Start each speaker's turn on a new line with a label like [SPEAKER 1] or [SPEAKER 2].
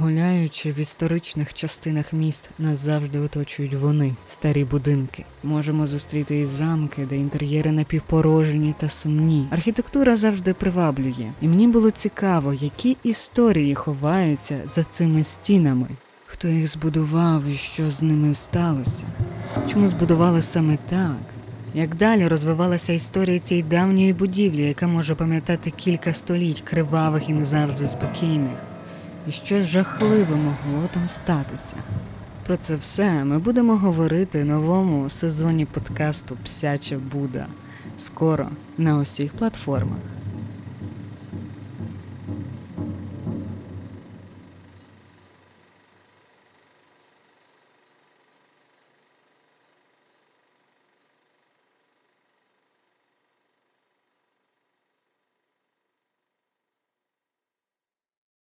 [SPEAKER 1] Гуляючи в історичних частинах міст, нас завжди оточують вони, старі будинки. Можемо зустріти і замки, де інтер'єри напівпорожні та сумні. Архітектура завжди приваблює, і мені було цікаво, які історії ховаються за цими стінами. Хто їх збудував і що з ними сталося? Чому збудували саме так? Як далі розвивалася історія цієї давньої будівлі, яка може пам'ятати кілька століть кривавих і не завжди спокійних? І що жахливе могло там статися? Про це все ми будемо говорити новому сезоні подкасту Псяча Буда. Скоро на усіх платформах.